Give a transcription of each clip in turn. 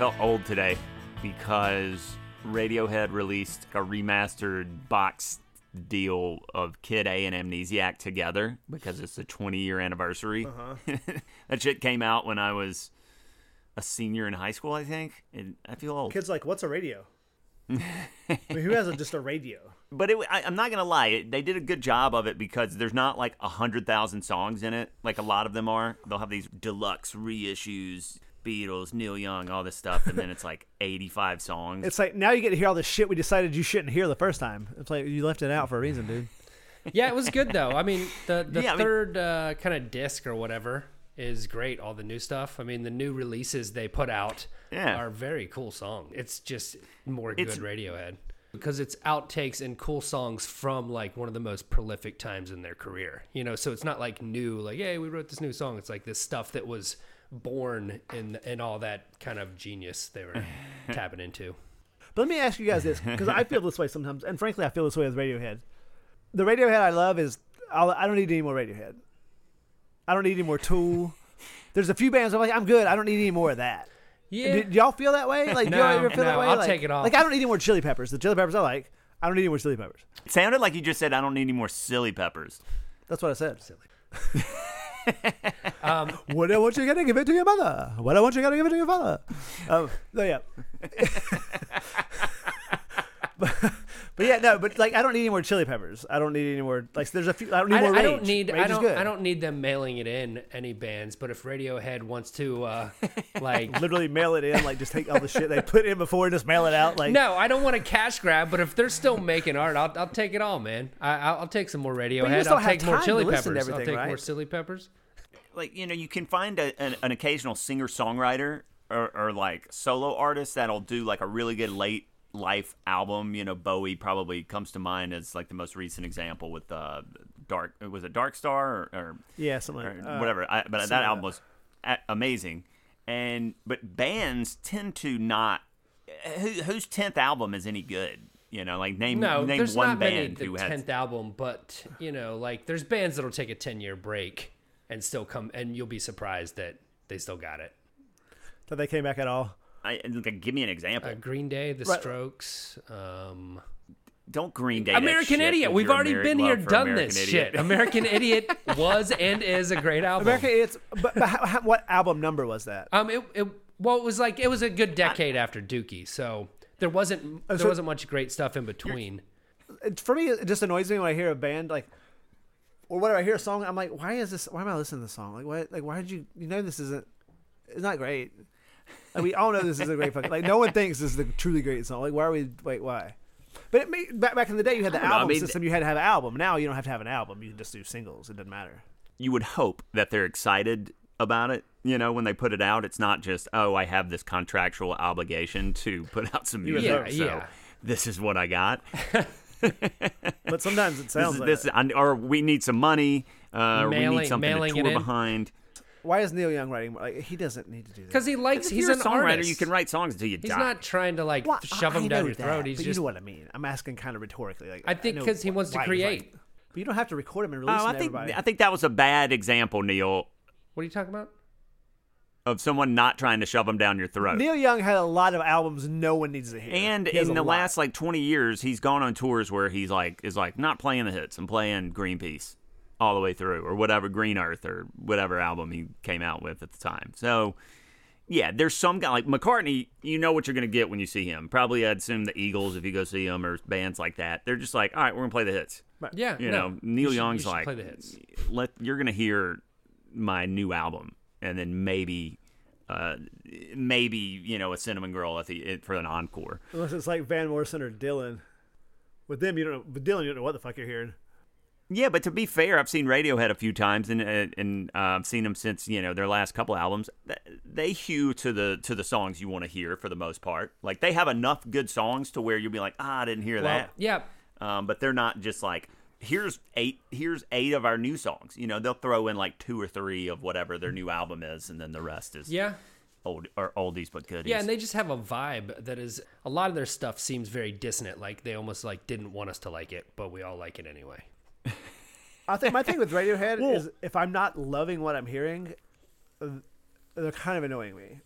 felt old today because Radiohead released a remastered box deal of Kid A and Amnesiac together because it's the 20 year anniversary. Uh-huh. that shit came out when I was a senior in high school, I think. And I feel old. Kids like, what's a radio? I mean, who has a, just a radio? But it, I, I'm not gonna lie, it, they did a good job of it because there's not like a hundred thousand songs in it, like a lot of them are. They'll have these deluxe reissues, Beatles, Neil Young, all this stuff, and then it's like 85 songs. It's like now you get to hear all the shit we decided you shouldn't hear the first time. It's like you left it out for a reason, dude. Yeah, it was good though. I mean, the the Yeah, I mean- third uh, kind of disc or whatever is great. All the new stuff. I mean, the new releases they put out Yeah. are very cool songs. It's just more It's- good Radiohead because it's outtakes and cool songs from like one of the most prolific times in their career. You know, so it's not like new, like hey, we wrote this new song. It's like this stuff that was born in in all that kind of genius they were tapping into. But let me ask you guys this, because I feel this way sometimes, and frankly, I feel this way with Radiohead. The Radiohead I love is I'll, I don't need any more Radiohead. I don't need any more Tool. There's a few bands I'm like I'm good. I don't need any more of that. Yeah. Do, do y'all feel that way? Like, do No, y'all ever feel that way? I'll like, take it off. Like, I don't need any more Chili Peppers. The Chili Peppers I like. I don't need any more Chili Peppers. It sounded like you just said, I don't need any more silly peppers. That's what I said. Um, What I want you gotta give it to your mother. What I want you gotta give it to your father. Um, no, yeah. but, but yeah, no, but like I don't need any more chili peppers. I don't need any more like there's a few I don't need I, more I don't need Rage I is don't good. I don't need them mailing it in any bands, but if Radiohead wants to uh like literally mail it in, like just take all the shit they put in before and just mail it out. Like No, I don't want a cash grab, but if they're still making art, I'll, I'll take it all, man. I, I'll, I'll take some more Radiohead. I'll take more time to chili listen peppers. I'll everything, take more right? silly peppers. like you know you can find a, an, an occasional singer songwriter or, or like solo artist that'll do like a really good late life album you know bowie probably comes to mind as like the most recent example with uh dark was it dark star or, or, yeah, something or like uh, whatever. I, but that album was a- amazing. And but bands tend to not who, whose 10th album is any good? You know like name No, name there's one not many band the who has tenth album, but you know, like there's bands that'll take a ten year break and still come, and you'll be surprised that they still got it. that they came back at all. I, like, give me an example Uh, Green Day, The Right. Strokes, um, don't green day that American shit Idiot. We've already Ameri- been here, done American this Idiot. shit. American Idiot was and is a great album. American Idiots. But, but how, how, what album number was that? Um, it, it well, it was like it was a good decade after Dookie, so there wasn't there so- wasn't much great stuff in between. for me, it just annoys me when I hear a band like, or whatever I hear a song, I'm like, why is this? Why am I listening to this song? Like, why? Like, why did you? You know, this isn't. It's not great. Like, we all know this is a great fucking. Like, no one thinks this is a truly great song. Like, why are we? Wait, why? But it made, back back in the day, you had the don't know, I album mean, system. You had to have an album. Now you don't have to have an album. You can just do singles. It doesn't matter. you would hope that they're excited about it. You know, when they put it out, it's not just oh, I have this contractual obligation to put out some music. Yeah, so yeah. This is what I got. But sometimes it This sounds is like. this. Or we need some money. Uh, or we need something to tour behind. Why is Neil Young writing? Like, he doesn't need to do that. Because he likes If he's you're an a songwriter, artist. you can write songs until you He's die. not trying to like Well, shove I them down your that, throat. He's but just you know what I mean. I'm asking kind of rhetorically. Like, I think because he wants to create. But you don't have to record him and oh, release Oh, him I think everybody. I think that was a bad example, Neil, what are you talking about? of someone not trying to shove them down your throat. Neil Young had a lot of albums no one needs to hear. And He in the lot. last like 20 years, he's gone on tours where he's like is like not playing the hits and playing Greenpeace all the way through or whatever Green Earth or whatever album he came out with at the time. So yeah, there's some guy like McCartney. You know what you're gonna get when you see him. Probably I'd assume the Eagles if you go see them or bands like that. They're just like, all right, we're gonna play the hits. Yeah, You no. know, Neil should- Young's should like, play the hits. let you're gonna hear my new album, and then maybe, uh, maybe you know a Cinnamon Girl at the for an encore. Unless it's like Van Morrison or Dylan. With them, you don't know. With Dylan, you don't know what the fuck you're hearing. Yeah, but to be fair, I've seen Radiohead a few times, and and uh, I've seen them since you know their last couple albums. They hew to the to the songs you want to hear for the most part. Like they have enough good songs to where you'll be like, ah, I didn't hear Well, that. yeah, Um, but they're not just like here's eight here's eight of our new songs. You know, they'll throw in like two or three of whatever their new album is, and then the rest is yeah. old or oldies but goodies. Yeah, and they just have a vibe that is a lot of their stuff seems very dissonant. Like they almost like didn't want us to like it, but we all like it anyway. I think my thing with Radiohead is if I'm not loving what I'm hearing, uh, they're kind of annoying me.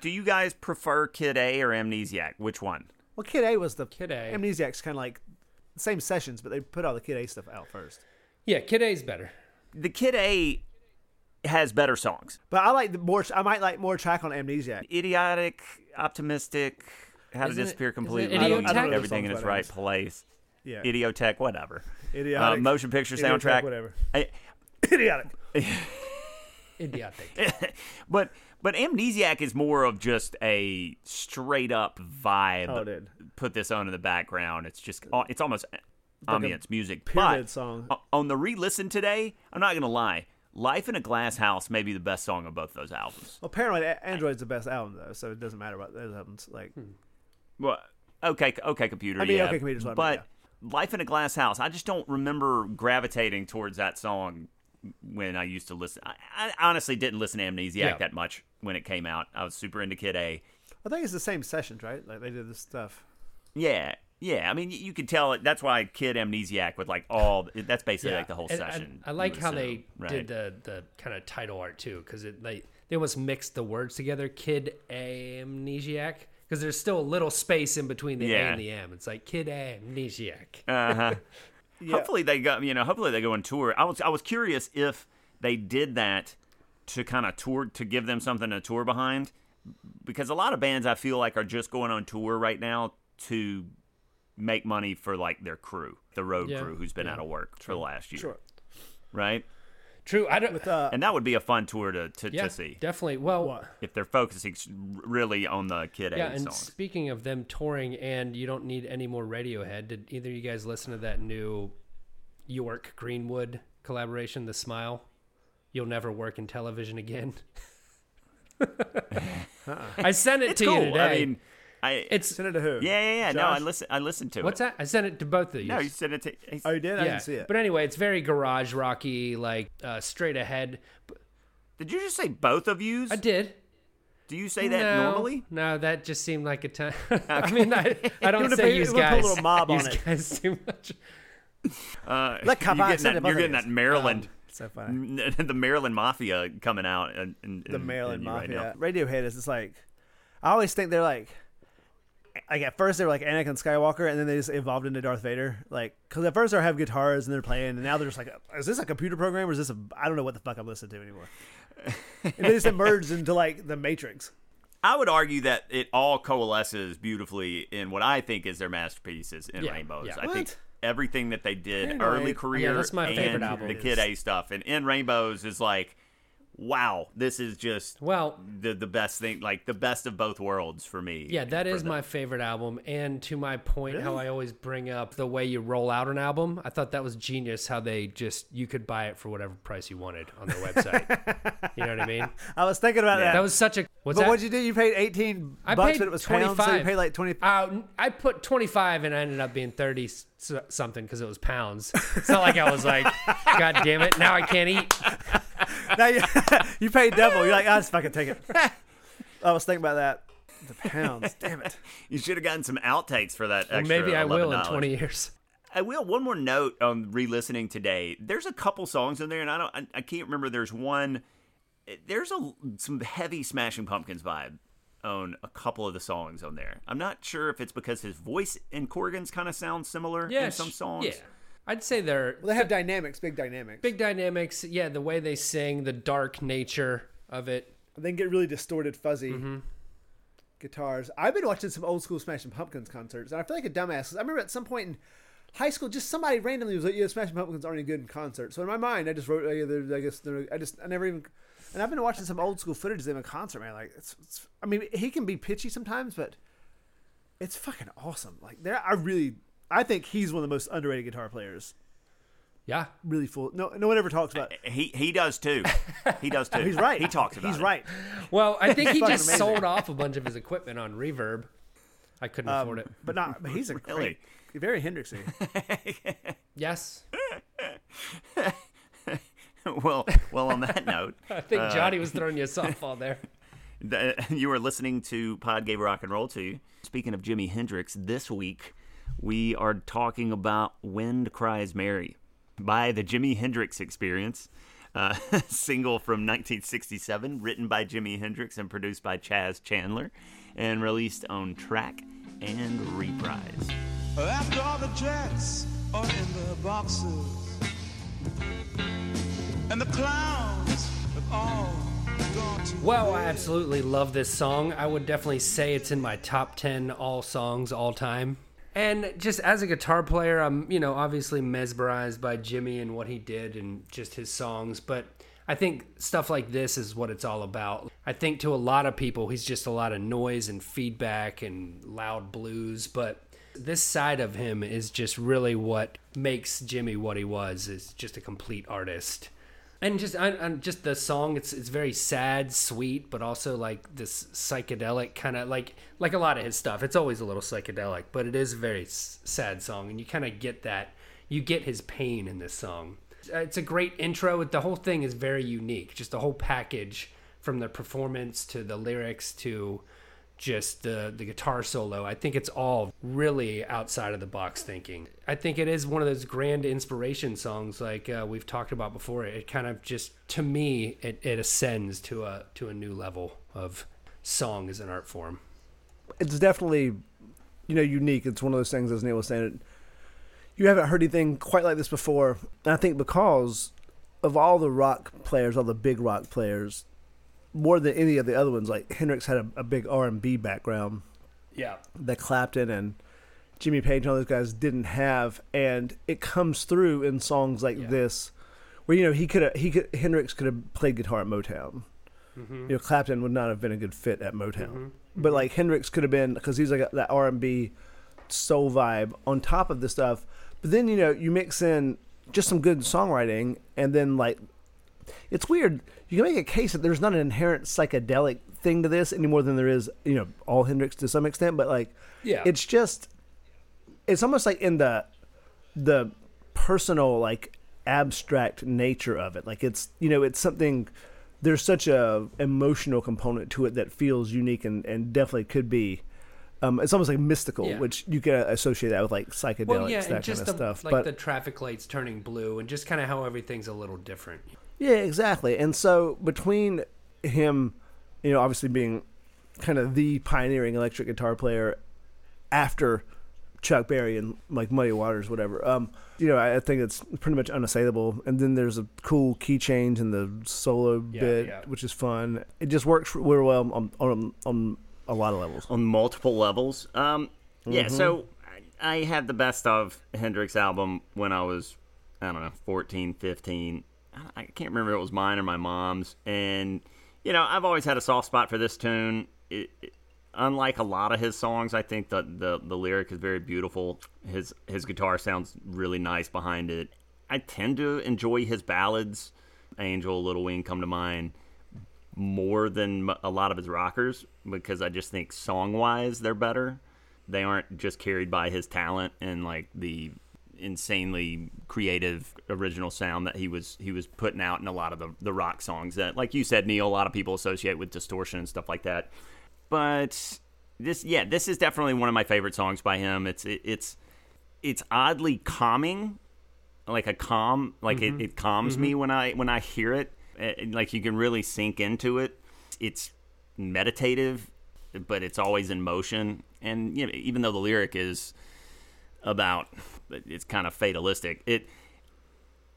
Do you guys prefer Kid A or Amnesiac? Which one? Well, Kid A was the Kid A. Amnesiac's kind of like same sessions, but they put all the Kid A stuff out first. Yeah, Kid A's better. The Kid A has better songs. But I like the more. I might like more track on Amnesiac. idiotic, optimistic, how to Isn't it- disappear isn't it completely, Idioteque? I don't know everything in its right names. place, Yeah, Idioteque, whatever, idiotic, uh, motion picture Idioteque, soundtrack, whatever. I- idiotic. Idiotic. but but Amnesiac is more of just a straight up vibe. Oh, dude. Put this on in the background. It's just it's almost like a ambience music. pyramid but song. on the re-listen today, I'm not gonna lie. Life in a Glass House may be the best song of both those albums. Well, Paranoid Android's the best album though, so it doesn't matter about those albums. Like, Well, okay, okay, computer. I mean, yeah, OK Computer's what I but mean, Life in a Glass House. I just don't remember gravitating towards that song when I used to listen. I, I honestly didn't listen to Amnesiac Yeah. that much when it came out. I was super into Kid A. I think it's the same sessions, right? Like they did this stuff. Yeah, yeah. I mean, you could tell it. That's why Kid Amnesiac with like all. That's basically like the whole And I- session. I, like how So, they right. did the the kind of title art too, because it they they almost mixed the words together. Kid amnesiac, because there's still a little space in between the A and the M. It's like kid amnesiac. Uh-huh. Hopefully they go. You know, hopefully they go on tour. I was I was curious if they did that to kind of tour to give them something to tour behind, because a lot of bands I feel like are just going on tour right now to make money for like their crew, the road Yeah. crew who's been out of work for the last year, Sure. right? True. I don't. With uh, And that would be a fun tour to to, yeah, to see definitely. Well, what? if they're focusing really on the Kid yeah. A And songs. speaking of them touring, and you don't need any more Radiohead. Did either of you guys listen to that new Yorke Greenwood collaboration, The Smile? You'll never work in television again. I sent it It's to cool. you today. I mean, I it's Send it to who? yeah, yeah, yeah. No, I listen. I listened to what's it. What's that? I sent it to both of you. No, you sent it to. he's- Oh, you did? I didn't see it. But anyway, it's very garage rocky, like uh, straight ahead. Did you just say both of yous? I did. Do you say that no, normally? No, that just seemed like a time. I mean, I, I don't wanna say put- you you wanna put a little mob on yous it. guys too much. Uh, Let you're getting that, you're getting that Maryland, so funny. the Maryland Mafia coming out. In, in, The Maryland in you right Mafia. now. Radiohead is just like, I always think they're like, like at first they were like Anakin Skywalker, and then they just evolved into Darth Vader. Like, because at first they have guitars and they're playing, and now they're just like, uh, is this a computer program or is this a? I don't know what the fuck I'm listening to anymore. and they just emerged into like the Matrix. I would argue that it all coalesces beautifully in what I think is their masterpieces in Yeah, Rainbows. yeah. I think everything that they did Paranoid. early Yeah, career that's my and favorite album. the Kid A stuff and in Rainbows is like, wow, this is just Well, the the best thing, like the best of both worlds for me. yeah, that is my favorite album. And to my point, how I always bring up the way you roll out an album, I thought that was genius. How they just you could buy it for whatever price you wanted on their website. you know what I mean? I was thinking about that. That was such a. What's but that? what'd you do? You paid 18 I bucks, paid but it was pounds, so you paid like 20. Uh, I put 25 and I ended up being thirty something because it was pounds. It's not like I was like, God damn it, now I can't eat. Now you, you paid double. You're like, ah, I just fucking take it. I was thinking about that. The pounds. Damn it. You should have gotten some outtakes for that. Or extra maybe I will in $11. 20 years. I will. One more note on re-listening today. There's a couple songs in there, and I don't. I, I can't remember. There's one. There's a some heavy Smashing Pumpkins vibe on a couple of the songs on there. I'm not sure if it's because his voice and Corgan's kind of sound similar Yeah, in some songs. Yeah. I'd say they're Well, they have dynamics, big dynamics. big dynamics. Yeah, the way they sing, the dark nature of it. They can get really distorted, fuzzy Mm-hmm. guitars. I've been watching some old school Smashing Pumpkins concerts, and I feel like a dumbass. 'cause I remember at some point in high school, just somebody randomly was like, "Yeah, Smashing Pumpkins aren't any good in concert." So in my mind, I just wrote, "I guess they're." I just, I never even. And I've been watching some old school footage of them in concert, man. Like, it's, it's I mean, he can be pitchy sometimes, but it's fucking awesome. Like, there, I really, I think he's one of the most underrated guitar players Yeah. really full. No, no one ever talks about. Eh, he he does too. He does too. He's right. He talks about He's it. right. Well, I think he just amazing. sold off a bunch of his equipment on Reverb. I couldn't um, afford it. But not. But he's a Really? great, very Hendrixy. Yes. well, well. On that note, I think uh, Johnny was throwing you a softball there. th- you are listening to Pod Gave Rock and Roll to you. Speaking of Jimi Hendrix, this week we are talking about "Wind Cries Mary" by the Jimi Hendrix Experience. Uh, single from 1967, written by Jimi Hendrix and produced by Chas Chandler, and released on track and reprise. After all the jets are in the boxes, and the clowns have all gone to Well, I absolutely love this song. I would definitely say it's in my top 10 all songs all time. And just as a guitar player, I'm, you know, obviously mesmerized by Jimi and what he did and just his songs, but I think stuff like this is what it's all about. I think to a lot of people, he's just a lot of noise and feedback and loud blues, but this side of him is just really what makes Jimi what he was, is just a complete artist and just and, and just the song it's it's very sad sweet but also like this psychedelic kind of like like a lot of his stuff. It's always a little psychedelic but it is a very s- sad song and you kind of get that you get his pain in this song. Uh, it's a great intro. The whole thing is very unique just the whole package from the performance to the lyrics to just the the guitar solo. I think it's all really outside of the box thinking. I think it is one of those grand inspiration songs like uh, we've talked about before. It kind of just to me it, it ascends to a to a new level of song as an art form. it's definitely, you know, unique. It's one of those things, as Neil was saying. You haven't heard anything quite like this before. And I think because of all the rock players, all the big rock players, more than any of the other ones, like Hendrix had a, a big R and B background Yeah. that Clapton and Jimmy Page and all those guys didn't have, and it comes through in songs like Yeah. this, where you know he could have he could Hendrix could have played guitar at Motown. Mm-hmm. You know, Clapton would not have been a good fit at Motown, mm-hmm. but like Hendrix could have been because he's like a, that R and B soul vibe on top of the stuff. But then you know you mix in just some good songwriting, and then like it's weird. You can make a case that there's not an inherent psychedelic thing to this any more than there is, you know, all Hendrix to some extent. But like, Yeah. it's just, it's almost like in the, the personal like abstract nature of it. Like it's, you know, it's something. There's such a emotional component to it that feels unique and, and definitely could be. Um, it's almost like mystical, Yeah. which you can associate that with like psychedelics, Well, yeah, that kind of the, stuff. like but the traffic lights turning blue, and just kind of how everything's a little different. Yeah, exactly. And so between him, you know, obviously being kind of the pioneering electric guitar player after Chuck Berry and like Muddy Waters, whatever. Um, you know, I, I think it's pretty much unassailable. And then there's a cool key change in the solo Yeah, bit, yeah. which is fun. It just works really well on on, on a lot of levels. on multiple levels. Um, yeah, Mm-hmm. so I, I had the best of Hendrix album when I was, I don't know, 14, 15. I- can't remember if it was mine or my mom's. And, you know, I've always had a soft spot for this tune. It, it- unlike a lot of his songs, I think the, the, the lyric is very beautiful. His, his guitar sounds really nice behind it. I tend to enjoy his ballads. Angel, Little Wing come to mind more than a lot of his rockers because I just think song wise they're better. They aren't just carried by his talent and like the insanely creative original sound that he was he was putting out in a lot of the the rock songs that like you said Neil a lot of people associate with distortion and stuff like that. But this yeah, this is definitely one of my favorite songs by him. It's it, it's it's oddly calming like a calm like it, mm-hmm. it calms me mm-hmm. when i when i hear it. Like you can really sink into it. It's meditative but it's always in motion. And you know, even though the lyric is about it's kind of fatalistic it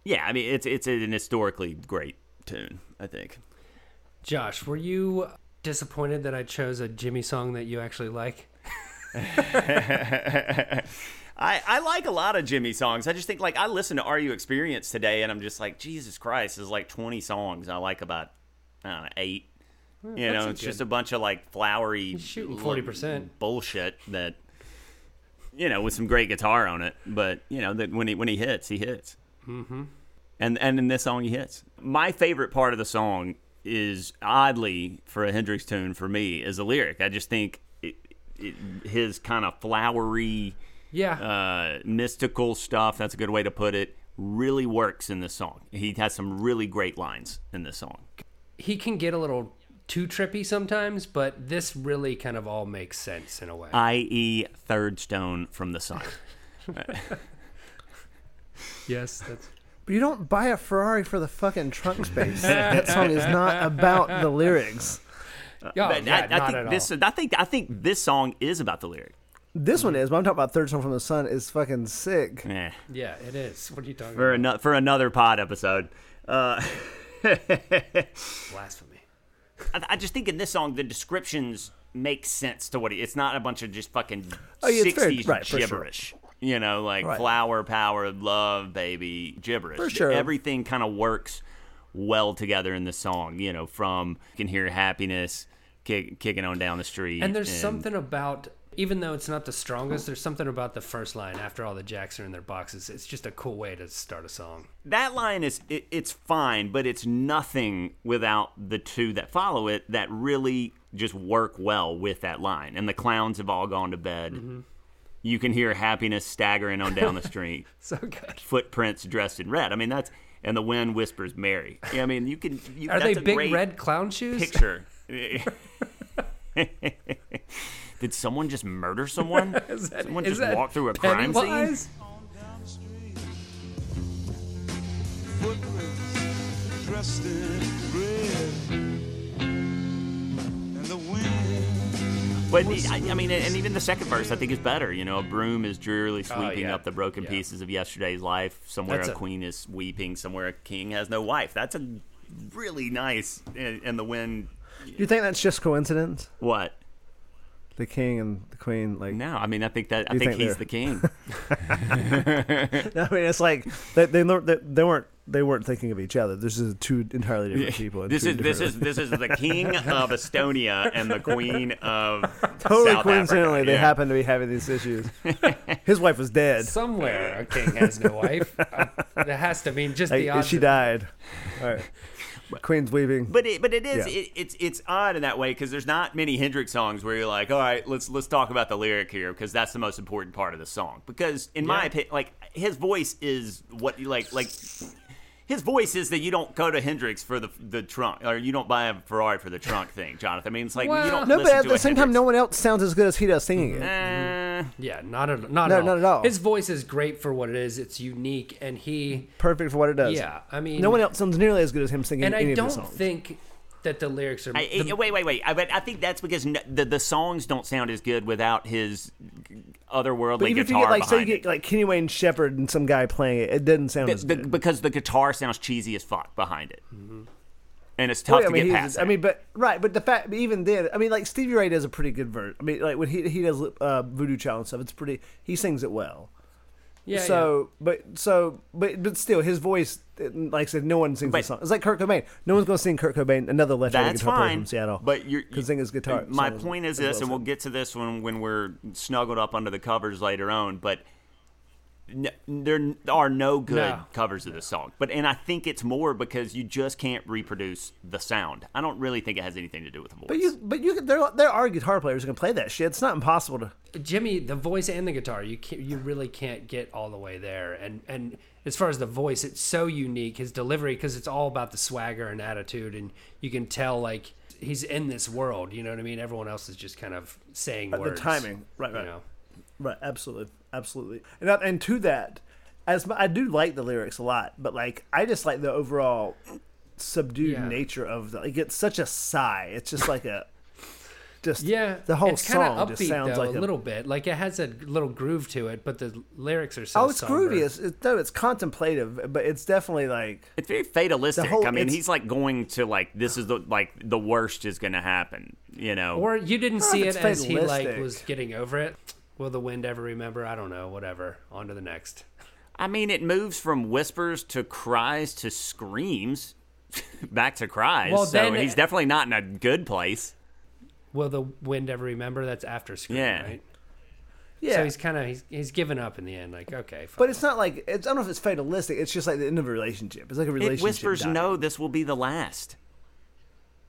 yeah i mean it's it's an historically great tune i think Josh, were you disappointed that I chose a Jimi song that you actually like? I, I like a lot of Jimi songs. I just think like I listened to Are You Experienced today, and I'm just like Jesus Christ. There's like 20 songs. I like about I don't know eight. You know, it's good. just a bunch of like flowery shooting 40%. bullshit that you know with some great guitar on it. But you know that when he when he hits, he hits. and and in this song he hits. My favorite part of the song is oddly for a Hendrix tune for me is the lyric. I just think it, it, his kind of flowery, Yeah. uh, mystical stuff. That's a good way to put it. Really works in this song. He has some really great lines in this song. he can get a little too trippy sometimes, but this really kind of all makes sense in a way. I.e., third stone from the sun. yes, that's But you don't buy a Ferrari for the fucking trunk space. that song is not about the lyrics. yeah, yeah, I, I not think at this. all. I think. I think this song is about the lyric. This one is, but I'm talking about Third Song from the Sun is fucking sick. Eh. Yeah, it is. What are you talking For about? another for another pod episode. Uh, Blasphemy. I, I just think in this song the descriptions make sense to what he, it's not a bunch of just fucking Oh, yeah, it's very- 60s right, for sure. gibberish. You know, like Right. flower, power, love, baby, gibberish. For sure. Everything kind of works well together in the song. You know, from you can hear happiness kick, kicking on down the street. And there's something about, even though it's not the strongest, there's something about the first line after all the jacks are in their boxes. It's just a cool way to start a song. that line is it, it's fine, but it's nothing without the two that follow it that really just work well with that line. And the clowns have all gone to bed. Mm-hmm. You can hear happiness staggering on down the street. So good. Footprints dressed in red. I mean that's and the wind whispers Mary. Yeah, I mean you can. You, Are they big red clown shoes? picture? Did someone just murder someone? Is that- someone just that walk through a crime scene? Pennywise? on down the street. Footprints dressed in red. And the wind But I, I mean, and even the second verse, I think is better. You know, a broom is drearily oh, sweeping Oh, yeah. up the broken Yeah. pieces of yesterday's life. Somewhere a, a- queen is weeping. Somewhere a king has no wife. That's a really nice. And, and the wind, Do you think that's just coincidence? what? The king and the queen, like. No, I mean, I think that I think, think he's they're- the king. I mean, it's like they they, learned, they they weren't they weren't thinking of each other. This is two entirely different people. this is this is this is the king of Estonia and the queen of totally South coincidentally Africa. they Yeah. happen to be having these issues. His wife was dead. Somewhere a king has no wife. Uh, that has to mean just Like, the odds. she of- died. All right. Queen's Weaving. But it, but it is Yeah. it, it's it's odd in that way because there's not many Hendrix songs where you're like, all right, let's let's talk about the lyric here because that's the most important part of the song. Because in my opinion, like his voice is what you like like. His voice is that you don't go to Hendrix for the the trunk, or you don't buy a Ferrari for the trunk thing, Jonathan. I mean, it's like you don't. no, but at to the a same time, no one else sounds as good as he does singing it. Eh, Yeah, not at not, No, at all. not at all. His voice is great for what it is. It's unique, and he. Perfect for what it does. Yeah, I mean, No one else sounds nearly as good as him singing And any I of don't his songs. think that the lyrics are. I, the- wait, wait, wait. I, but I think that's because n- the the songs don't sound as good without his otherworldly but even if you get like say you get like Kenny Wayne Shepherd and some guy playing it, it doesn't sound as The- because the guitar sounds cheesy as fuck behind it, and it's Well, tough I mean, to get he's- past. I mean, but right, but the fact, even then, I mean, like Stevie Ray does a pretty good verse. I mean, like when he he does uh, Voodoo Child and stuff, it's pretty. He sings it well. Yeah, so, but so, but but still, his voice, like I said, no one sings But- the song. It's like Kurt Cobain. No one's going to sing Kurt Cobain, another left-handed that's guitar player from Seattle. But you're could sing his guitar. My point is as this, well and we'll get to this when when we're snuggled up under the covers later on. But n- there are no good No. covers of this song. But and I think it's more because you just can't reproduce the sound. I don't really think it has anything to do with the voice. But you, but you, there, there are guitar players who can play that shit. It's not impossible to. Jimmy, the voice and the guitar, you can't, you really can't get all the way there. And and as far as the voice, it's so unique. His delivery, because it's all about the swagger and attitude, and you can tell like he's in this world. You know what I mean? Everyone else is just kind of saying Uh, the timing. Right, You know? Right, absolutely, absolutely. And and to that, as my, I do like the lyrics a lot, but like I just like the overall subdued Yeah. nature of the. Like it's such a sigh. It's just like a. Just Yeah, the whole it's song upbeat just sounds though, like a little bit. Like it has a little groove to it, but the lyrics are so. Oh, it's somber. groovy. It's, it's no, it's contemplative, but it's definitely like It's very fatalistic. Whole- I mean, he's like going to like this is the like the worst is going to happen. You know, Or you didn't oh, see it it's as he like was getting over it. Will the wind ever remember? I don't know. Whatever. On to the next. I mean, it moves from whispers to cries to screams, back to cries. Well, so then- he's definitely not in a good place. Will the wind ever remember? That's after scream, Yeah. right? Yeah. So he's kind of he's he's given up in the end. Like okay, fine. But it's not like it's, I don't know if it's fatalistic. It's just like the end of a relationship. It's like a relationship. It whispers, dying. "No, this will be the last."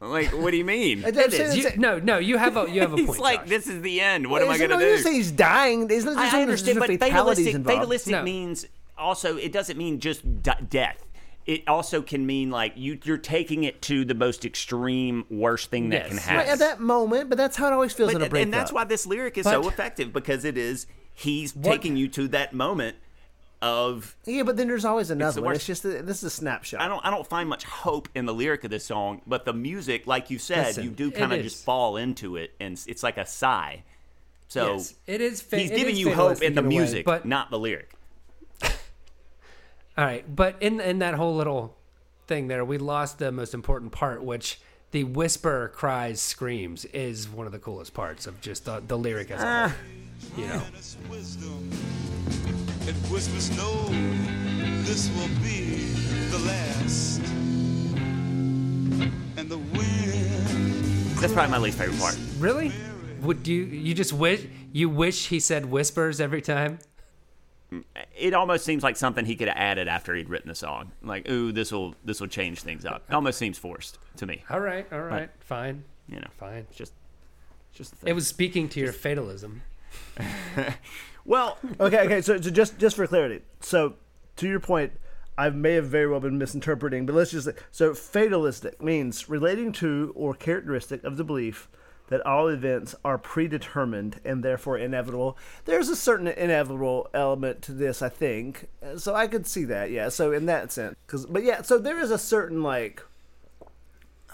Like, what do you mean? It It is. is. You- no, no, you have a you have a He's point. like, Josh. "This is the end. What am I going to no, do?" you say he's dying. It's not just I, I there's understand, but fatalistic, involved. fatalistic No. means also it doesn't mean just d- death. It also can mean like you you're taking it to the most extreme worst thing that can happen. Right, at that moment, but that's how it always feels in a But, breakup. and that's why this lyric is so effective because it is he's What- taking you to that moment of Yeah, but then there's always another the one. It's just a, this is a snapshot. I don't I don't find much hope in the lyric of this song, but the music, like you said, Listen, you do kind of just fall into it, and it's- it's like a sigh. So yes, it is. Fa- he's giving you hope in the music, but not the lyric. All right, but in in that whole little thing there, we lost the most important part, which the whisper, cries, screams is one of the coolest parts of just the, the lyric as a whole. You know, It whispers, no, this will be the last. And the wind That's probably my least favorite part. really? Would you you just wish you wish he said whispers every time? It almost seems like something he could have added after he'd written the song. Like, ooh, this will this will change things up. It almost seems forced to me. All right, all right, fine, You know, fine. just just. a thing. It was speaking to your fatalism. well, okay, okay. So, so just just for clarity, so to your point, I may have very well been misinterpreting, but let's just so fatalistic means relating to or characteristic of the belief that all events are predetermined and therefore inevitable. There's a certain inevitable element to this, I think. So I could see that, yeah. So in that sense, because but yeah, so there is a certain like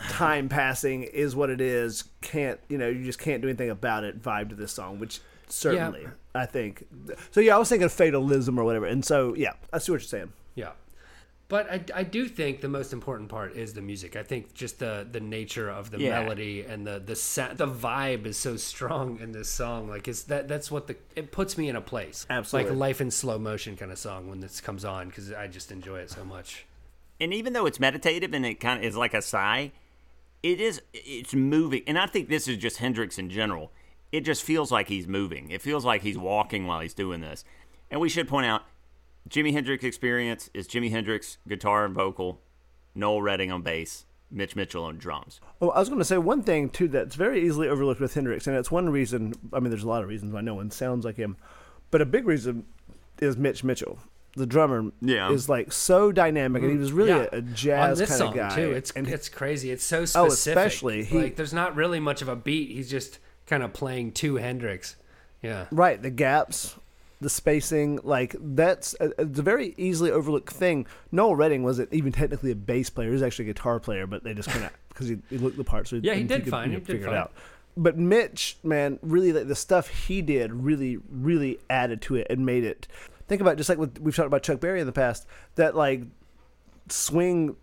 time passing is what it is. Can't you know? You just can't do anything about it. Vibe to this song, which certainly I think. So yeah, I was thinking of fatalism or whatever, and so yeah, I see what you're saying. Yeah. But I, I do think the most important part is the music. I think just the, the nature of the Yeah. melody and the the sa- the vibe is so strong in this song. Like it's that that's what the it puts me in a place. Absolutely. like life in slow motion kind of song when this comes on because I just enjoy it so much. and even though it's meditative and it kind of is like a sigh, it is it's moving. And I think this is just Hendrix in general. It just feels like he's moving. It feels like he's walking while he's doing this. And we should point out, Jimi Hendrix Experience is Jimi Hendrix guitar and vocal, Noel Redding on bass, Mitch Mitchell on drums. Oh, I was going to say one thing too that's very easily overlooked with Hendrix, and it's one reason. I mean, there's a lot of reasons why no one sounds like him, but a big reason is Mitch Mitchell, the drummer. Yeah. is like so dynamic, and he was really Yeah. a, a jazz on this kind song of guy. too, it's and it's crazy. It's so oh, specific. Oh, especially he- like there's not really much of a beat. He's just kind of playing two Hendrix. Yeah. Right, the gaps, the spacing, like that's a, it's a very easily overlooked thing. Noel Redding wasn't even technically a bass player; he was actually a guitar player, but they just couldn't because he, he looked the part. So Yeah, he did could, fine, you know, he did figure fine. it out. But Mitch, man, really, like, the stuff he did really, really added to it and made it. Think about it, just like what we've talked about Chuck Berry in the past. That like swing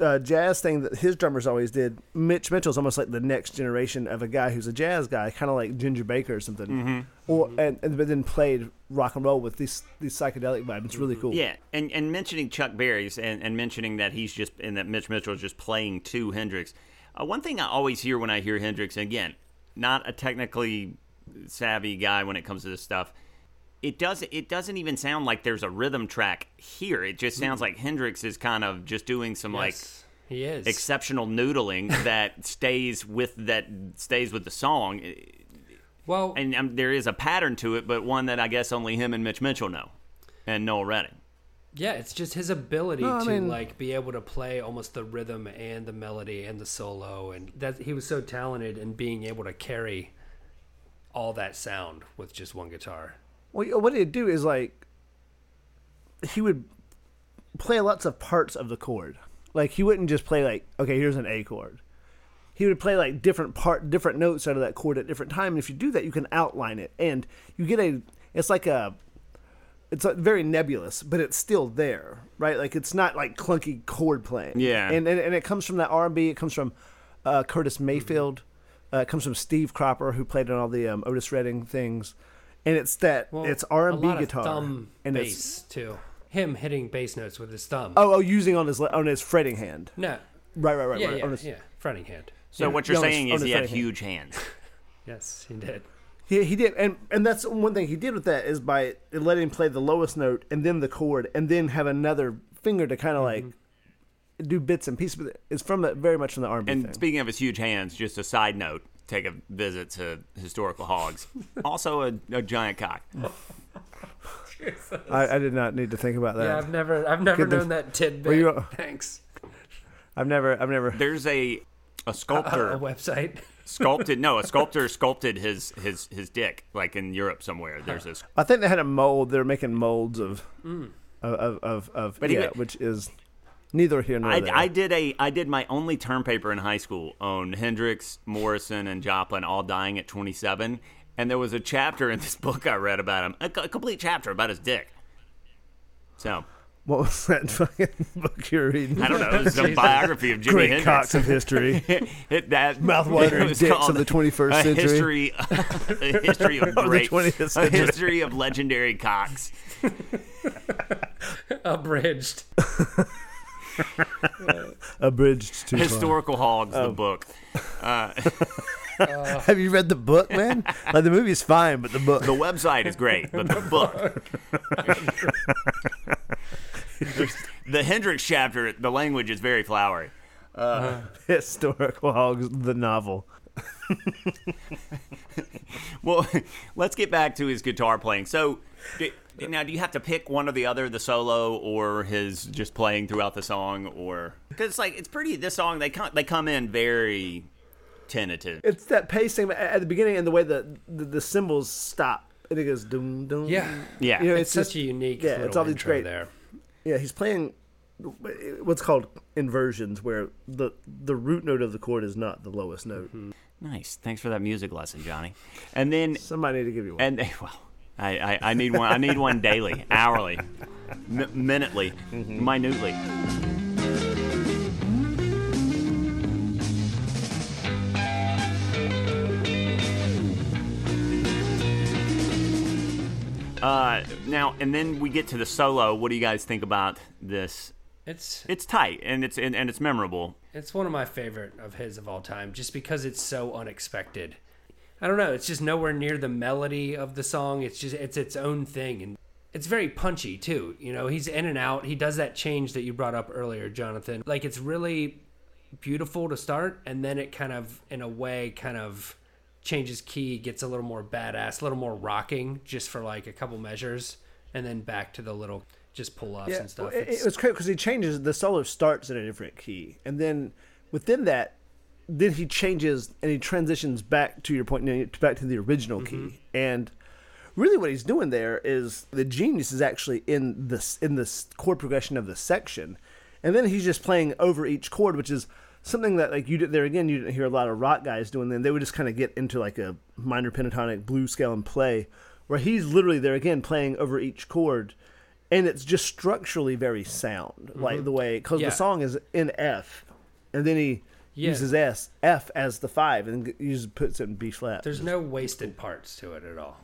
uh, jazz thing that his drummers always did. Mitch Mitchell's almost like the next generation of a guy who's a jazz guy, kind of like Ginger Baker or something. Mm-hmm. Or and, and but then played rock and roll with these these psychedelic vibes. It's really cool. Yeah, and, and mentioning Chuck Berry's and, and mentioning that he's just and that Mitch Mitchell is just playing to Hendrix. Uh, one thing I always hear when I hear Hendrix, and again, not a technically savvy guy when it comes to this stuff. It does. It doesn't even sound like there's a rhythm track here. It just sounds like Hendrix is kind of just doing some Yes, he is. exceptional noodling that stays with that stays with the song. well, And um, there is a pattern to it, but one that I guess only him and Mitch Mitchell know, and Noel Redding. Yeah, it's just his ability No, to mean- like be able to play almost the rhythm and the melody and the solo, and that he was so talented in being able to carry all that sound with just one guitar. Well, what he'd do is like he would play lots of parts of the chord. Like he wouldn't just play like, okay, here's an A chord. He would play like different part, different notes out of that chord at different time. And if you do that, you can outline it, and you get a. It's like a. It's like very nebulous, but it's still there, right? Like it's not like clunky chord playing. Yeah. and and, and it comes from that R and B. It comes from uh, Curtis Mayfield. Uh, it comes from Steve Cropper, who played on all the um, Otis Redding things, and it's that Well, it's R and B guitar thumb and it's bass too. Him hitting bass notes with his thumb. oh oh using on his on his fretting hand. no, Right, right, right, yeah, right. yeah, on his, yeah, fretting hand. So Yeah, what you're yeah, his- saying on is his he had right hand. huge hands. Yes, he did. He, he did, and and that's one thing he did with that is by letting him play the lowest note and then the chord and then have another finger to kind of like mm-hmm. do bits and pieces. With it. It's from the, very much from the R&B And thing. speaking of his huge hands, just a side note: take a visit to historical hogs. also, a, a giant cock. I, I did not need to think about that. Yeah, I've never, I've never Get the- known that tidbit. You- Thanks. I've never, I've never. There's a a sculptor A website. sculpted. No, a sculptor sculpted his his his dick like in Europe somewhere. There's this. I think they had a mold. They're making molds of, of, of, of, of But yeah, wa- which is neither here nor I, there. I did a I did my only term paper in high school on Hendrix, Morrison, and Joplin all dying at 27, and there was a chapter in this book I read about him, a, a complete chapter about his dick. So what was that fucking book you're reading? I don't know. It was a biography of Jimi Great Hendrix. cocks of history. it, that Mouth-watering dicks of the 21st a century. History, a history of the great, 20th a century. history of legendary cocks. Abridged. Abridged to Historical hogs, Oh. the book. Uh, Have you read the book, man? like the movie's fine, but the book. The website is great, but the book. the Hendrix chapter, the language is very flowery. Uh, Historical Hogs, the novel. Well, let's get back to his guitar playing. So, now do you have to pick one or the other, the solo or his just playing throughout the song, or because it's like it's pretty. This song they come they come in very tentative. It's that pacing at at the beginning and the way the the, the cymbals stop and it goes doom doom. Yeah. Yeah, You know, It's, it's such a unique yeah, it's all these great- there. Yeah, he's playing what's called inversions, where the the root note of the chord is not the lowest note. Mm-hmm. nice. Thanks for that music lesson, Johnny. And then Somebody need to give you one. And they, well, I, I, I need one. I need one daily, hourly, m- minutely, minutely. Uh, now and then we get to the solo. What do you guys think about this? It's It's tight and it's and, and it's memorable. it's one of my favorite of his of all time, just because it's so unexpected. I don't know. It's just nowhere near the melody of the song. It's just it's its own thing, and it's very punchy too. You know, he's in and out. He does that change that you brought up earlier, Jonathan. Like it's really beautiful to start, and then it kind of, in a way, kind of changes key, gets a little more badass, a little more rocking, just for like a couple measures, and then back to the little just pull offs Yeah, and stuff. well, it, It's- it was great because he changes the solo starts in a different key, and then within that, then he changes and he transitions back to your point, back to the original Mm-hmm. key, and really what he's doing there is the genius is actually in this in this chord progression of the section, and then he's just playing over each chord, which is something that like you did there again you didn't hear a lot of rock guys doing then they would just kind of get into like a minor pentatonic blues scale and play where he's literally there again playing over each chord and it's just structurally very sound like the way because Mm-hmm. Yeah. the song is in f and then he Yeah. uses s f as the five and uses puts it in b flat There's no wasted parts to it at all.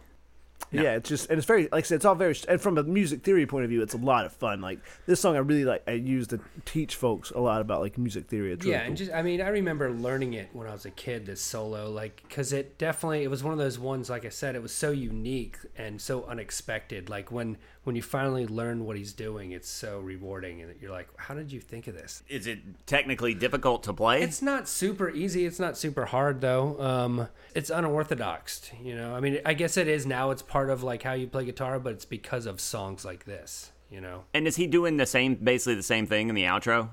yeah, it's just and it's very like I said, it's all very and from a music theory point of view, it's a lot of fun. Like this song, I really like. I use to teach folks a lot about like music theory. It's really yeah, cool. and just I mean, I remember learning it when I was a kid. This solo, like, because it definitely it was one of those ones. Like I said, it was so unique and so unexpected. Like when when you finally learn what he's doing, it's so rewarding, and you're like, how did you think of this? Is it technically difficult to play? It's not super easy. It's not super hard though. Um, it's unorthodox. You know, I mean, I guess it is now. It's part of like how you play guitar, but it's because of songs like this. You know. and is he doing the same, basically the same thing in the outro?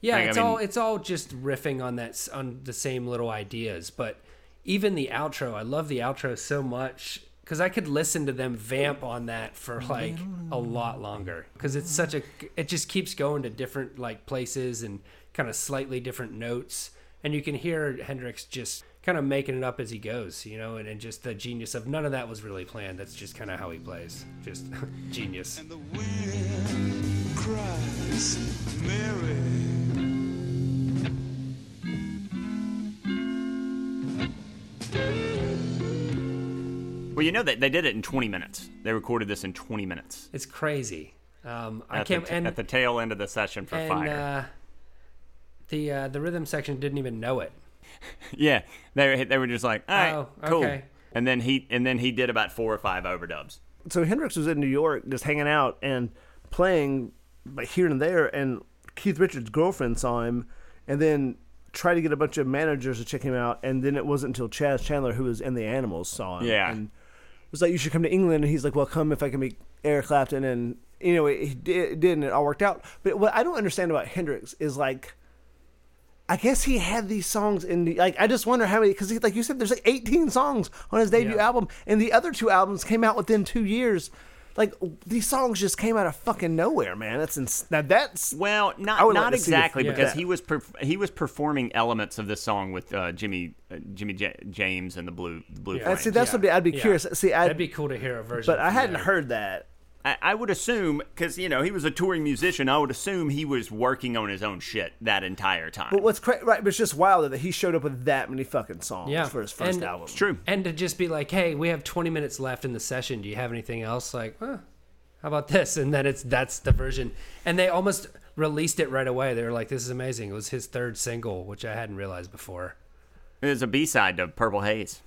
Yeah, Like, I it's mean- all it's all just riffing on that on the same little ideas. But even the outro, I love the outro so much because I could listen to them vamp on that for like a lot longer because it's such a it just keeps going to different like places and kind of slightly different notes, and you can hear Hendrix just kind of making it up as he goes, you know, and, and just the genius of none of that was really planned. That's just kind of how he plays, just genius. And the wind cries, Mary. Well, you know that they did it in 20 minutes. They recorded this in 20 minutes. It's crazy. Um, I At, can't the, and at the tail end of the session for and Fire. uh, the uh, the rhythm section didn't even know it. yeah, they were, they were just like, all right, oh, cool. okay. and then he and then he did about four or five overdubs. so Hendrix was in New York just hanging out and playing like here and there, and Keith Richards' girlfriend saw him, and then tried to get a bunch of managers to check him out, and then it wasn't until Chas Chandler, who was in the Animals, saw him. Yeah. and was like, "You should come to England," and he's like, "Well, come if I can meet Eric Clapton," and you know, he it did, and it all worked out. But what I don't understand about Hendrix is like. I guess he had these songs in the like. I just wonder how many because like you said, there's like 18 songs on his debut Yeah. album, and the other two albums came out within two years. Like these songs just came out of fucking nowhere, man. That's ins- now that's Well, not not like to exactly Yeah. because Yeah. he was perf- he was performing elements of this song with uh, Jimmy uh, Jimmy J- James and the Blue the Blue Yeah. Flames. Uh, see that's Yeah. something I'd be Yeah. curious. See, I That'd be cool to hear a version. but I hadn't there. heard that. I, I would assume because you know he was a touring musician. I would assume he was working on his own shit that entire time. But what's cra- right? But it's just wild that he showed up with that many fucking songs Yeah. for his first And- album. it's true. And to just be like, hey, we have 20 minutes left in the session. Do you have anything else? Like, huh, how about this? And then it's that's the version. And they almost released it right away. They were like, this is amazing. It was his third single, which I hadn't realized before. There's a B side to Purple Haze.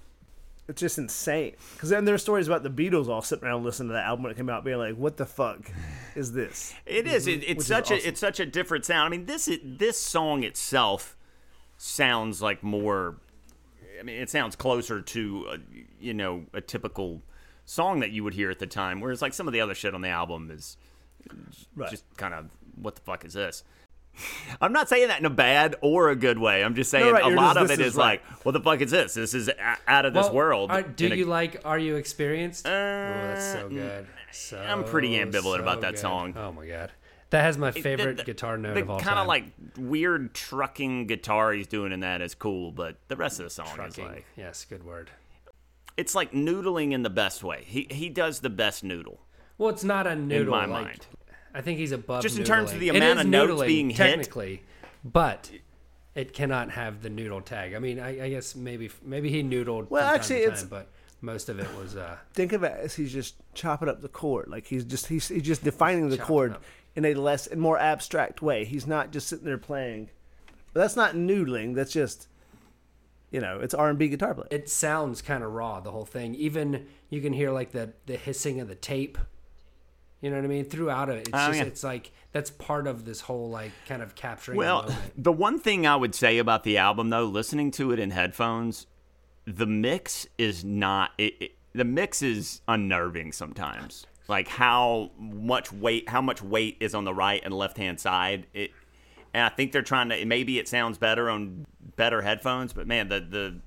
It's just insane. Because then there's stories about the Beatles all sitting around listening to that album when it came out, being like, "What the fuck is this?" It is. It, Which it's is such awesome. a it's such a different sound. I mean, this is, this song itself sounds like more. I mean, it sounds closer to a, you know a typical song that you would hear at the time, whereas like some of the other shit on the album is Right. just kind of what the fuck is this? I'm not saying that in a bad or a good way. I'm just saying right, a lot just- of it is is right. like, what the fuck is this? This is out of this world. are- do in a- you like Are You Experienced? Uh, oh, that's so good. So, I'm pretty ambivalent so about that good. song. Oh, my God. That has my the- favorite the- guitar note the of all kind time. Kind of like weird trucking guitar he's doing in that is cool, but the rest of the song Trucking. is like yes, good word. it's like noodling in the best way. He he does the best noodle. Well, it's not a noodle. In my like, mind. I think he's above. Just in terms of the amount of notes noodling, being hit. technically, but it cannot have the noodle tag. I mean, I, I guess maybe maybe he noodled. Well, time actually, to it's- time, but most of it was. uh Think of it as he's just chopping up the chord, like he's just he's, he's just defining the chord up. in a less and more abstract way. He's not just sitting there playing. But that's not noodling. That's just, you know, it's R and B guitar playing. It sounds kind of raw, the whole thing. Even you can hear like the the hissing of the tape. You know what I mean? Throughout it, it's Oh, just yeah. it's like that's part of this whole like kind of capturing. Well, the moment. the one thing I would say about the album though, listening to it in headphones, the mix is not it, it, the mix is unnerving sometimes. Like how much weight how much weight is on the right and left hand side. It and I think they're trying to maybe it sounds better on better headphones, but man, the the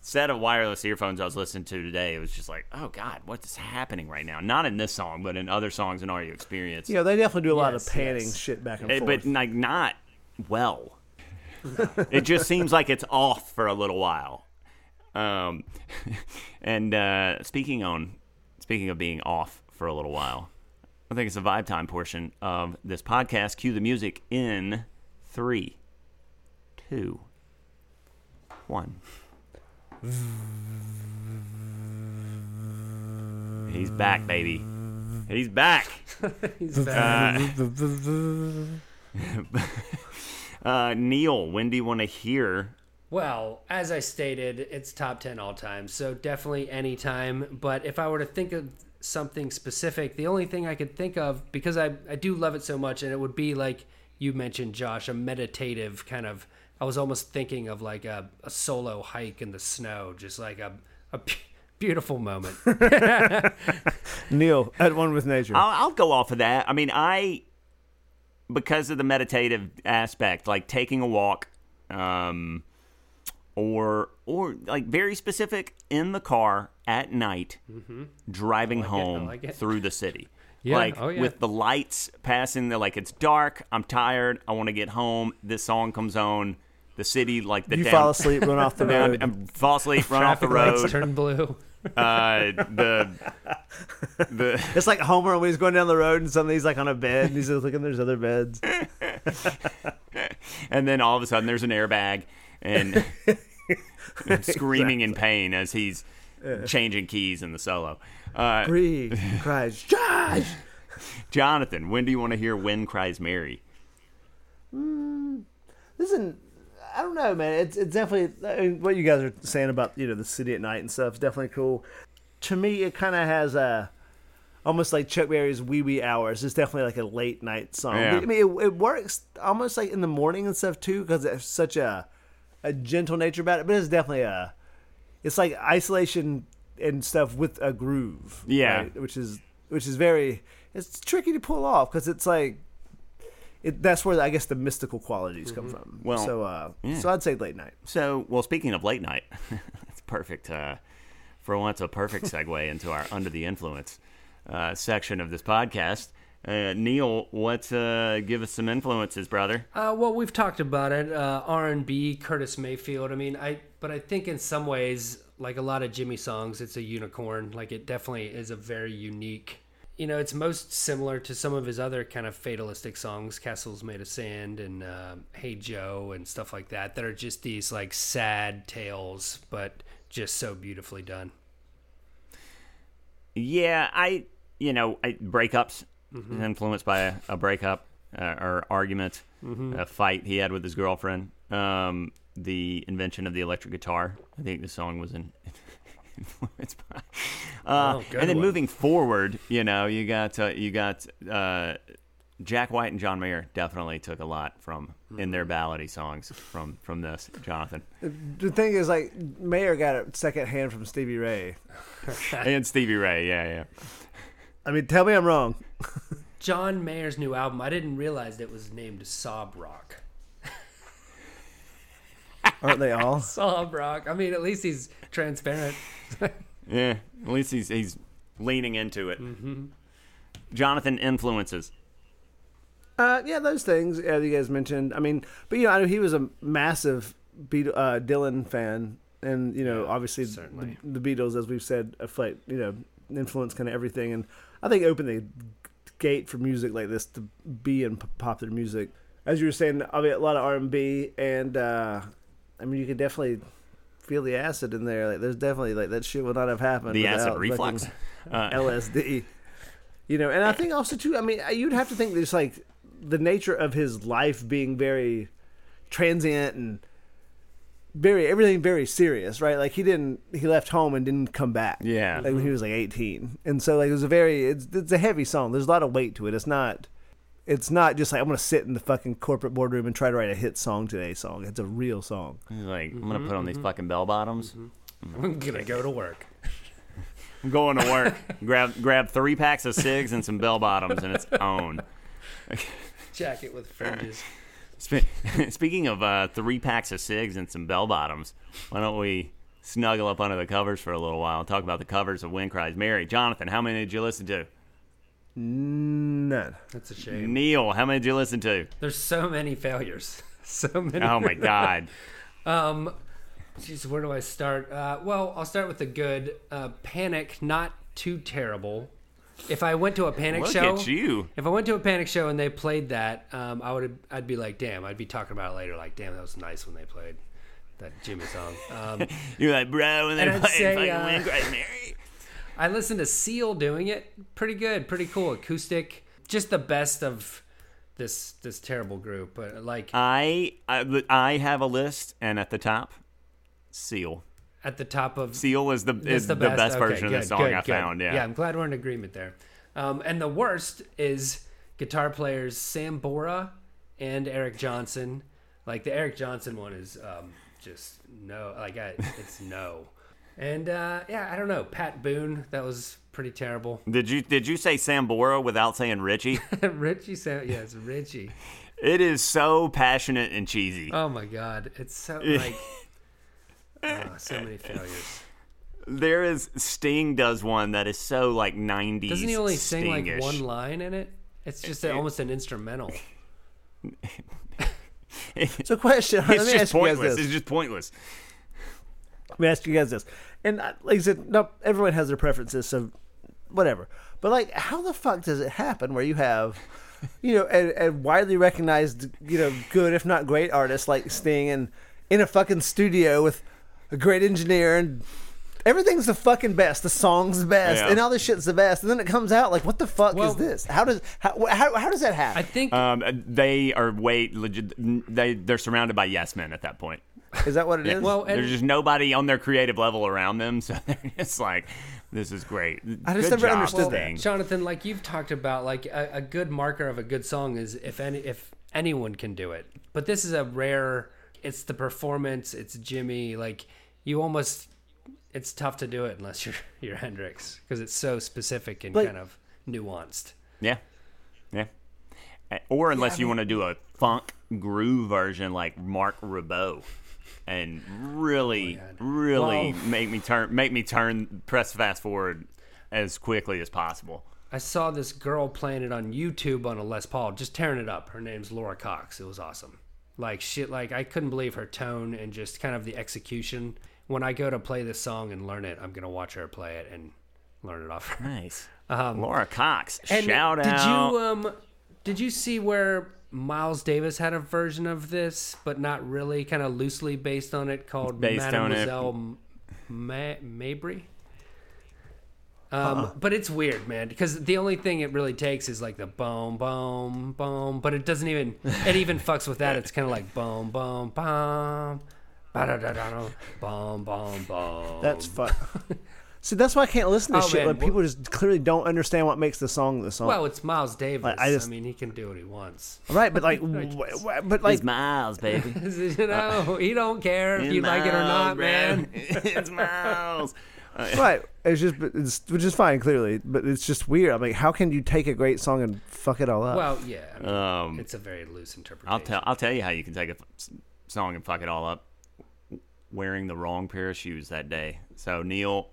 set of wireless earphones I was listening to today, it was just like, oh god, what's happening right now? Not in this song, but in other songs in Are You Experience. Yeah, they definitely do a lot of panning yes. shit back and Eh, forth. but like not well. it just seems like it's off for a little while. Um, and uh, speaking on speaking of being off for a little while, I think it's the vibe time portion of this podcast. Cue the music in three, two, one. He's back, baby. He's back. He's back. Uh, Neil, when do you want to hear? Well, as I stated, it's top 10 all time, so definitely anytime. But if I were to think of something specific, the only thing I could think of, because I, I do love it so much, and it would be like you mentioned, Josh, a meditative kind of. I was almost thinking of like a, a solo hike in the snow, just like a, a b- beautiful moment. Neil at one with nature. I'll, I'll go off of that. I mean, I because of the meditative aspect, like taking a walk, um, or or like very specific in the car at night, driving Mm-hmm. I like home like through the city. Yeah, like oh, yeah. with the lights passing, the like it's dark. I'm tired. I want to get home. This song comes on. The city, like the you down, fall asleep, run off the road. I'm- fall asleep, run off the Traffic lights road. turn blue. Uh, the the It's like Homer when he's going down the road and suddenly he's like on a bed and he's just looking. There's other beds. and then all of a sudden there's an airbag and screaming in pain as he's changing keys in the solo. Uh, Breathe. Cries, Josh. Jonathan, when do you want to hear "Wind Cries Mary"? Listen, I don't know, man. It's it's definitely I mean, what you guys are saying about you know the city at night and stuff. is definitely cool. To me, it kind of has a almost like Chuck Berry's "Wee Wee Hours." It's definitely like a late night song. Yeah. I mean, it, it works almost like in the morning and stuff too because it's such a a gentle nature about it. But it's definitely a it's like isolation and stuff with a groove. Yeah. right? which is which is very it's tricky to pull off because it's like. It, that's where I guess the mystical qualities come from. Mm-hmm. Well, so uh, yeah. so I'd say late night. So, well, speaking of late night, it's perfect. Uh, for once, a perfect segue into our under the influence uh, section of this podcast. Uh, Neil, what? Uh, give us some influences, brother. Uh, well, we've talked about it. Uh, R and B, Curtis Mayfield. I mean, I but I think in some ways, like a lot of Jimi songs, it's a unicorn. Like it definitely is a very unique. You know, it's most similar to some of his other kind of fatalistic songs, "Castles Made of Sand" and uh, "Hey Joe" and stuff like that. That are just these like sad tales, but just so beautifully done. Yeah, I, you know, I, breakups Mm-hmm. influenced by a, a breakup uh, or argument, Mm-hmm. a fight he had with his girlfriend. Um, the invention of the electric guitar. I think the song was in, influenced by. Uh, Oh, good and then one. moving forward, you know, you got uh, you got uh, Jack White and John Mayer definitely took a lot from in their ballady songs from from this. Jonathan The thing is, like Mayer got it secondhand from Stevie Ray. and Stevie Ray, yeah, yeah. I mean, tell me I'm wrong. John Mayer's new album. I didn't realize it was named Sob Rock. Aren't they all? Sob Rock. I mean, at least he's transparent. Yeah, at least he's he's leaning into it. Mm-hmm. Jonathan influences. Uh, yeah, those things uh, you guys mentioned. I mean, but you know, I know he was a massive Beat- uh, Dylan fan, and you know, obviously the, certainly. the Beatles, as we've said, affect you know, influence kind of everything, and I think opened the gate for music like this to be in p- popular music. As you were saying, I mean, a lot of R and B, and uh, I mean, you could definitely feel the acid in there. Like, there's definitely like that shit would not have happened. The acid reflux. Uh, LSD. You know, and I think also too. I mean, you'd have to think there's like the nature of his life being very transient and very everything very serious, right? Like he didn't he left home and didn't come back. Yeah. like when he was like 18, and so like it was a very it's it's a heavy song. There's a lot of weight to it. It's not. It's not just like I'm gonna sit in the fucking corporate boardroom and try to write a hit song today. Song. It's a real song. He's like, I'm Mm-hmm, gonna put on these fucking bell bottoms. I'm gonna go to work. I'm going to work. grab grab three packs of cigs and some bell bottoms, and it's on. Jacket with fringes. Spe- Speaking of uh, three packs of cigs and some bell bottoms, why don't we snuggle up under the covers for a little while and talk about the covers of Wind Cries Mary? Jonathan, how many did you listen to? None. That's a shame. Neil, how many did you listen to? There's so many failures. So many. Oh my God. Um, jeez, where do I start? Uh, well, I'll start with the good. Uh, Panic, not too terrible. If I went to a Panic Look show, at you. if I went to a Panic show and they played that, um, I would I'd be like, damn. I'd be talking about it later, like, damn, that was nice when they played that Jimi song. Um, You're like, bro, and And they're playing say, fucking uh, Mary. I listened to Seal doing it. Pretty good, pretty cool, acoustic. Just the best of this this terrible group. But like I, I I have a list, and at the top, Seal. at the top of Seal is the is the best, Okay, version of the song good, I good. found. Yeah. yeah, I'm glad we're in agreement there. Um, and the worst is guitar players Sambora and Eric Johnson. Like the Eric Johnson one is um, just no, like I, it's no. And uh, yeah, I don't know. Pat Boone, that was pretty terrible. Did you did you say Sambora without saying Richie? Richie, Sam, yeah, it's Richie. it is so passionate and cheesy. Oh my god, it's so like oh, so many failures. There is Sting does one that is so like 90s. Doesn't he only sing like one line in it? It's just a, almost an instrumental. So, question. let It's me just ask you guys pointless. this. It's just pointless. Let me ask you guys this. And uh, like I said, no, everyone has their preferences, so whatever. But like, how the fuck does it happen where you have, you know, a, a widely recognized, you know, good if not great artist like Sting, and in a fucking studio with a great engineer and everything's the fucking best. The song's the best, Yeah. and all this shit's the best. And then it comes out like, what the fuck Well- is this? How does how, how, how does that happen? I think Um, they are way legit. They they're surrounded by yes men at that point. Is that what it is? Well, There's just nobody on their creative level around them, so they're just like, "This is great." I just Good never job, understood that. Jonathan, like you've talked about, like a, a good marker of a good song is if any if anyone can do it. But this is a rare. It's the performance. It's Jimi. Like you almost, it's tough to do it unless you're you're Hendrix because it's so specific and Like- kind of nuanced. Yeah, yeah. Or unless you want to do a funk groove version like Marc Ribot, and really, really Well- make me turn, make me turn, press fast forward as quickly as possible. I saw this girl playing it on YouTube on a Les Paul, just tearing it up. Her name's Laura Cox. It was awesome. Like shit, like I couldn't believe her tone and just kind of the execution. When I go to play this song and learn it, I'm gonna watch her play it and learn it off her. Nice, Laura Cox. Shout did out. you um did you see where Miles Davis had a version of this, but not really, kind of loosely based on it, called Based. Mademoiselle Ma- Mabry? Um, but it's weird, man, because the only thing it really takes is like the boom, boom, boom, but it doesn't even. It even fucks with that. It's kind of like boom, boom, boom, ba-da-da-da-da, boom, boom, boom. That's fun. See, that's why I can't listen to Oh, shit man, when wh- people just clearly don't understand what makes the song the song. well, it's Miles Davis. Like, I I, mean, he can do what he wants. right, but like, wh- wh- but like, it's Miles, baby. you know, he don't care if you like it or not, man. it's Miles. right, it's just, it's which is fine clearly, but it's just weird. I'm like, how can you take a great song and fuck it all up? Well, yeah, I mean, Um, it's a very loose interpretation. I'll tell. I'll tell you how you can take a f- s- song and fuck it all up. Wearing the wrong pair of shoes that day. So Neil,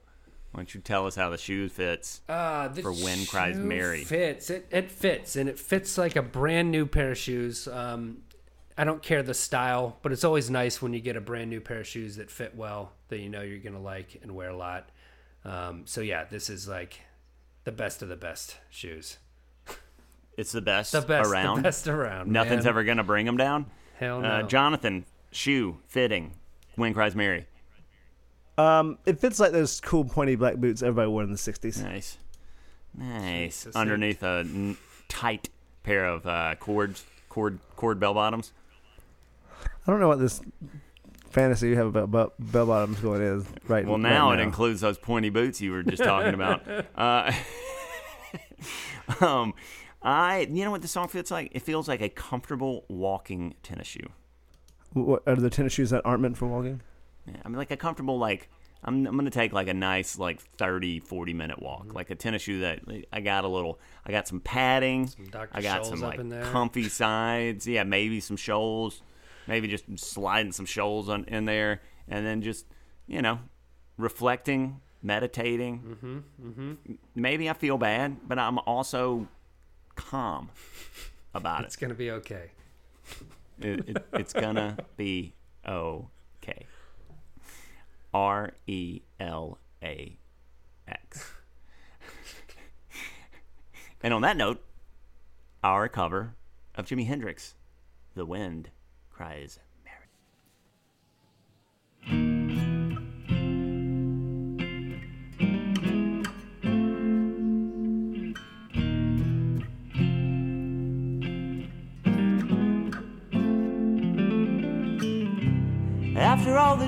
why don't you tell us how the shoe fits? Uh, the for Wind Cries Mary. Fits it. It fits, and it fits like a brand new pair of shoes. Um, I don't care the style, but it's always nice when you get a brand new pair of shoes that fit well, that you know you're gonna like and wear a lot. Um, so yeah, this is like the best of the best shoes. It's the best, The best, around. the best around. Nothing's man. ever gonna bring them down. Hell no. Uh, Jonathan, shoe fitting. Wind cries Mary. Um, it fits like those cool pointy black boots everybody wore in the '60s. Nice, nice. Jesus. Underneath a n- tight pair of uh, cords, cord, cord bell bottoms. I don't know what this fantasy you have about, about bell bottoms going is right. Well, right now it includes those pointy boots you were just talking about. Uh, um, I, you know what the song feels like? It feels like a comfortable walking tennis shoe. What, are the tennis shoes that aren't meant for walking? Yeah, I mean, like a comfortable, like, I'm, I'm going to take like a nice, like 30, 40 minute walk. Like a tennis shoe that I got a little, I got some padding. Dr. I got some up like in there. comfy sides. Yeah, maybe some shoals. Maybe just sliding some shoals on, in there. And then just, you know, reflecting, meditating. Mm-hmm, mm-hmm. Maybe I feel bad, but I'm also calm about It's it. It's gonna be okay. It, it, it's gonna be okay. R E L A X. And on that note, our cover of Jimi Hendrix, "The Wind Cries Mary." After all the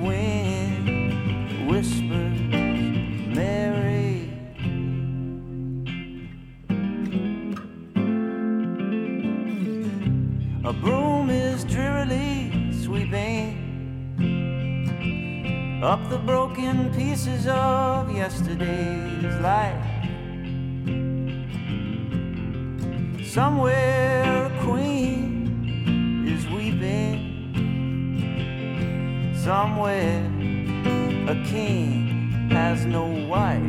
the broken pieces of yesterday's life. Somewhere a queen is weeping. Somewhere a king has no wife,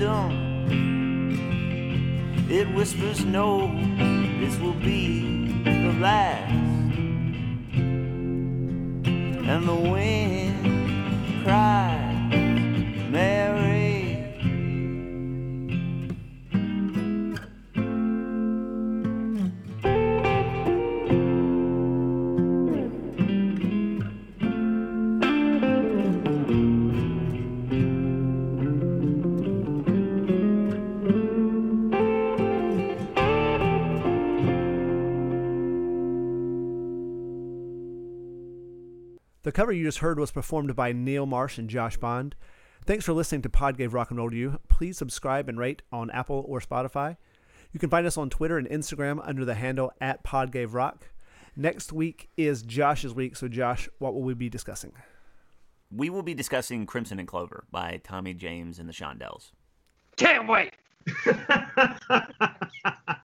wisdom, it whispers, No, cover you just heard was performed by Neil Marsh and Josh Bond. Thanks for listening to Pod Gave Rock and Roll to You. Please subscribe and rate on Apple or Spotify. You can find us on Twitter and Instagram under the handle at Pod Gave Rock. Next week is Josh's week. So, Josh, what will we be discussing? We will be discussing Crimson and Clover by Tommy James and the Shondells. Can't wait.